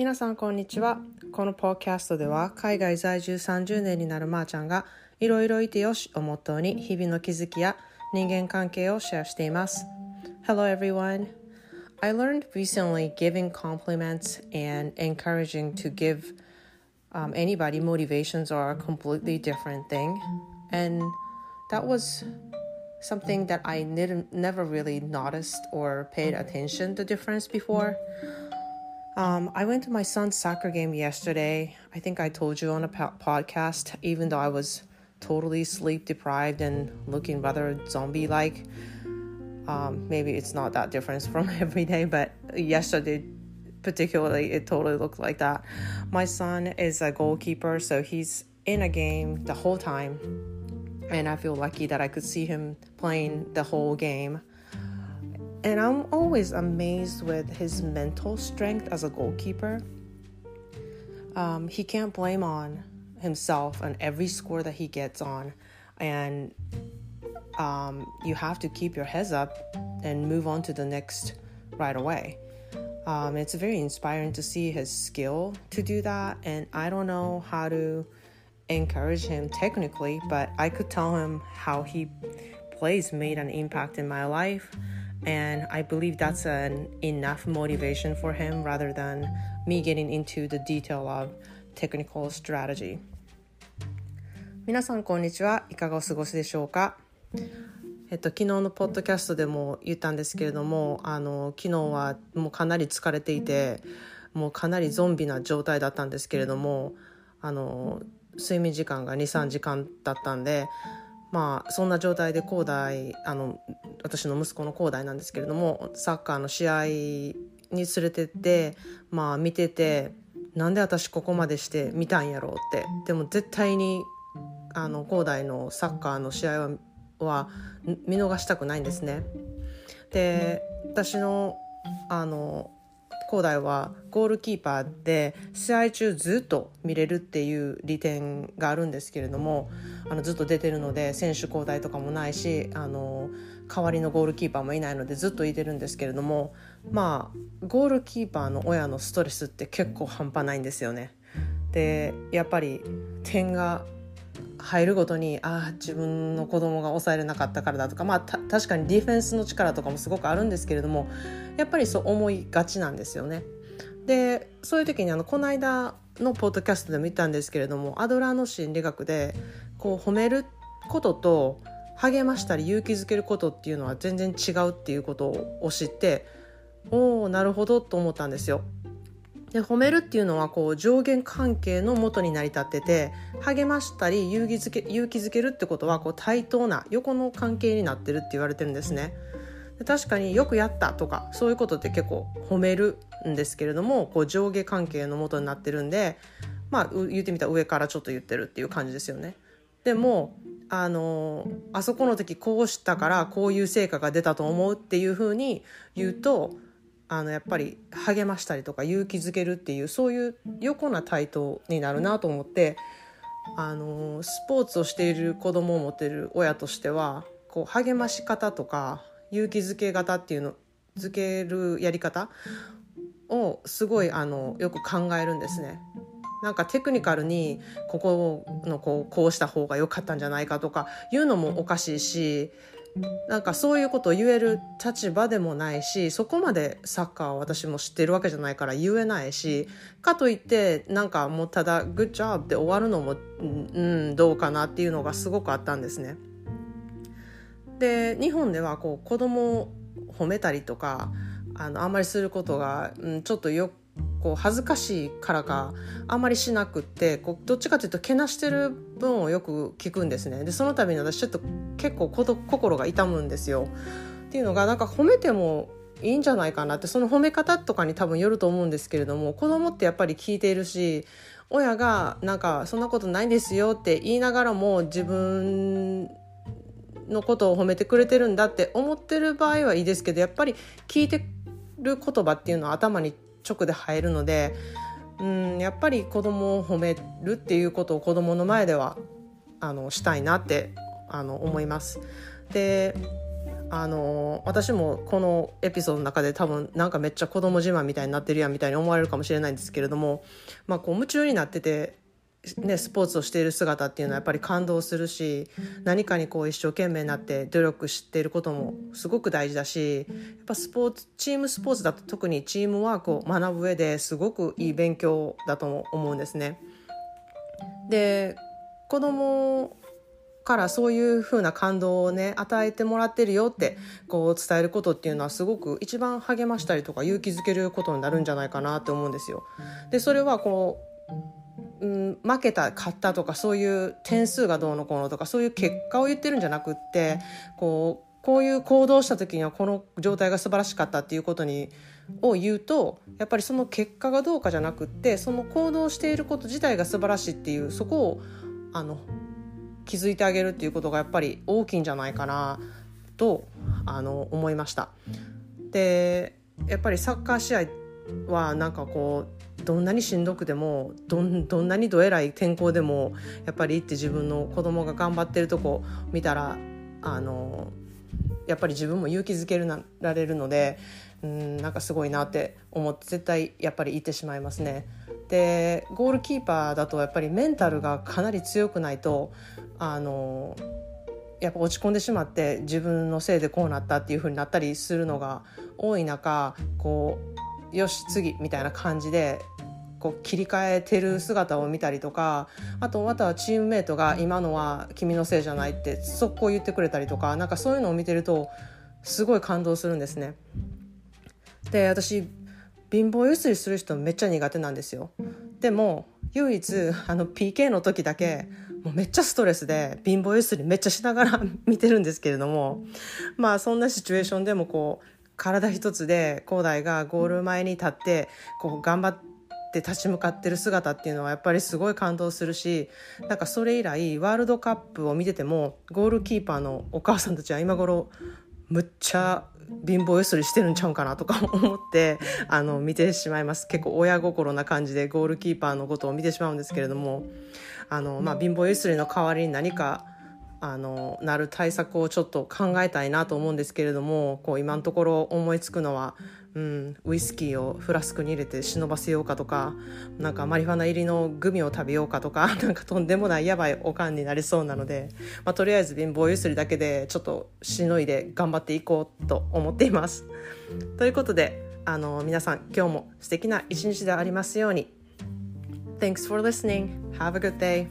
皆さんこんにちはこのポッキャストでは海外在住30年になるまーちゃんがいろいろいてよしをモットーに日々の気づきや人間関係をシェアしています Hello everyone I learned recently giving compliments and encouraging to give um, anybody motivations are a completely different thing and that was something that I didn't, never really noticed or paid attention the difference before. Um, I went to my son's soccer game yesterday. I think I told you on a po- podcast, even though I was totally sleep deprived and looking rather zombie like. Um, maybe it's not that different from every day, but yesterday, particularly, it totally looked like that. My son is a goalkeeper, so he's in a game the whole time and I feel lucky that I could see him playing the whole game. And I'm always amazed with his mental strength as a goalkeeper. Um, he can't blame on himself on every score that he gets on, and um, you have to keep your heads up and move on to the next right away. Um, it's very inspiring to see his skill to do that, and I don't know how to encourage him technically, but I could tell him how he plays made an impact in my life. And I believe that's an enough motivation for him rather than me getting into the detail of technical strategy. 皆さんこんにちは。いかがお過ごしでしょうか？えっと、昨日のポッドキャストでも言ったんですけれどもあの昨日はもうかなり疲れていてもうかなりゾンビな状態だったんですけれどもあの睡眠時間が23時間だったんでまあそんな状態で広大あの私の息子の広大なんですけれどもサッカーの試合に連れてってまあ見ててなんで私ここまでして見たんやろうってでも絶対にあの広大のサッカーの試合は見逃したくないんですね。で私のあの広大はゴールキーパーで試合中ずっと見れるっていう利点があるんですけれどもあのずっと出てるので選手交代とかもないしあの代わりのゴールキーパーもいないのでずっといてるんですけれどもまあゴールキーパーの親のストレスって結構半端ないんですよね。でやっぱり点が入るごとにああ自分の子供が抑えれなかったからだとかまあ確かにディフェンスの力とかもすごくあるんですけれどもやっぱりそう思いがちなんですよね。でそういう時にあのこの間のポッドキャストでも言ったんですけれどもアドラーの心理学でこう褒めることと励ましたり勇気づけることっていうのは全然違うっていうことを知っておおなるほどと思ったんですよ。で褒めるっていうのはこう上限関係のもとに成り立ってて励ましたり勇気づけ勇気づけるってことはこう対等な横の関係になってるって言われてるんですね。で確かによくやったとかそういうことって結構褒めるんですけれどもこう上下関係のもとになってるんでまあ言ってみたら上からちょっと言ってるっていう感じですよね。でもあのあそこの時こうしたからこういう成果が出たと思うっていうふうに言うとあのやっぱり励ましたりとか勇気づけるっていうそういう横な対等になるなと思ってあのスポーツをしている子供を持っている親としてはこう励まし方とか勇気づけ方っていうのづけるやり方をすごいあのよく考えるんですね。なんかテクニカルにここのこうこうした方が良かったんじゃないかとかいうのもおかしいしなんかそういうことを言える立場でもないしそこまでサッカーを私も知ってるわけじゃないから言えないしかといってなんかもうただ「グッジョブ」で終わるのもうんどうかなっていうのがすごくあったんですね。で日本ではこう子供を褒めたりとかあのあんまりすることが、うん、ちょっとよこう恥ずかしいからかあんまりしなくってこうどっちかというとけなしてる分をよく聞くんですねでその度に私ちょっと結構心が痛むんですよ。っていうのがなんか褒めてもいいんじゃないかなってその褒め方とかに多分よると思うんですけれども子供ってやっぱり聞いているし親がなんかそんなことないんですよって言いながらも自分のことを褒めてくれてるんだって思ってる場合はいいですけどやっぱり聞いてる言葉っていうのは頭に直で入るのでうんやっぱり子供を褒めるっていうことを子供の前ではあのしたいなってあの思います。であの私もこのエピソードの中で多分なんかめっちゃ子供自慢みたいになってるやんみたいに思われるかもしれないんですけれども、まあ、こう夢中になってて、ね、スポーツをしている姿っていうのはやっぱり感動するし何かにこう一生懸命になって努力していることもすごく大事だしやっぱスポーツチームスポーツだと特にチームワークを学ぶ上ですごくいい勉強だと思うんですね。で子供からそういう風な感動をね与えてもらってるよってこう伝えることっていうのはすごく一番励ましたりとか勇気づけることになるんじゃないかなって思うんですよ。でそれはこう、うん、負けた勝ったとかそういう点数がどうのこうのとかそういう結果を言ってるんじゃなくってこうこういう行動した時にはこの状態が素晴らしかったっていうことにを言うとやっぱりその結果がどうかじゃなくってその行動していること自体が素晴らしいっていうそこをあの気づいてあげるっていうことがやっぱり大きいんじゃないかなとあの思いました。でやっぱりサッカー試合はなんかこうどんなにしんどくでもどんどんなにどえらい天候でもやっぱり行って自分の子供が頑張ってるとこ見たらあのやっぱり自分も勇気づけるなられるのでうんなんかすごいなって思って絶対やっぱり行ってしまいますね。でゴールキーパーだとやっぱりメンタルがかなり強くないとあのやっぱ落ち込んでしまって自分のせいでこうなったっていう風になったりするのが多い中こうよし次みたいな感じでこう切り替えてる姿を見たりとかあとまたはチームメートが今のは君のせいじゃないって速攻言ってくれたりとかなんかそういうのを見てるとすごい感動するんですね。で私貧乏ゆすりする人めっちゃ苦手なんですよ。でも唯一あの PK の時だけもうめっちゃストレスで貧乏ゆすりめっちゃしながら 見てるんですけれどもまあそんなシチュエーションでもこう体一つで広大がゴール前に立ってこう頑張って立ち向かってる姿っていうのはやっぱりすごい感動するしなんかそれ以来ワールドカップを見ててもゴールキーパーのお母さんたちは今頃むっちゃ貧乏ゆすりしてるんちゃうかなとか思って あの見てしまいます。結構親心な感じでゴールキーパーのことを見てしまうんですけれどもあの、まあ、貧乏ゆすりの代わりに何かあのなる対策をちょっと考えたいなと思うんですけれどもこう今のところ思いつくのは、うん、ウイスキーをフラスクに入れて忍ばせようかとかなんかマリファナ入りのグミを食べようかとか なんかとんでもないやばいおかんになりそうなので、まあ、とりあえず貧乏ゆすりだけでちょっとしのいで頑張っていこうと思っています。ということであの皆さん今日も素敵な一日でありますように。Thanks for listening. Have a good day.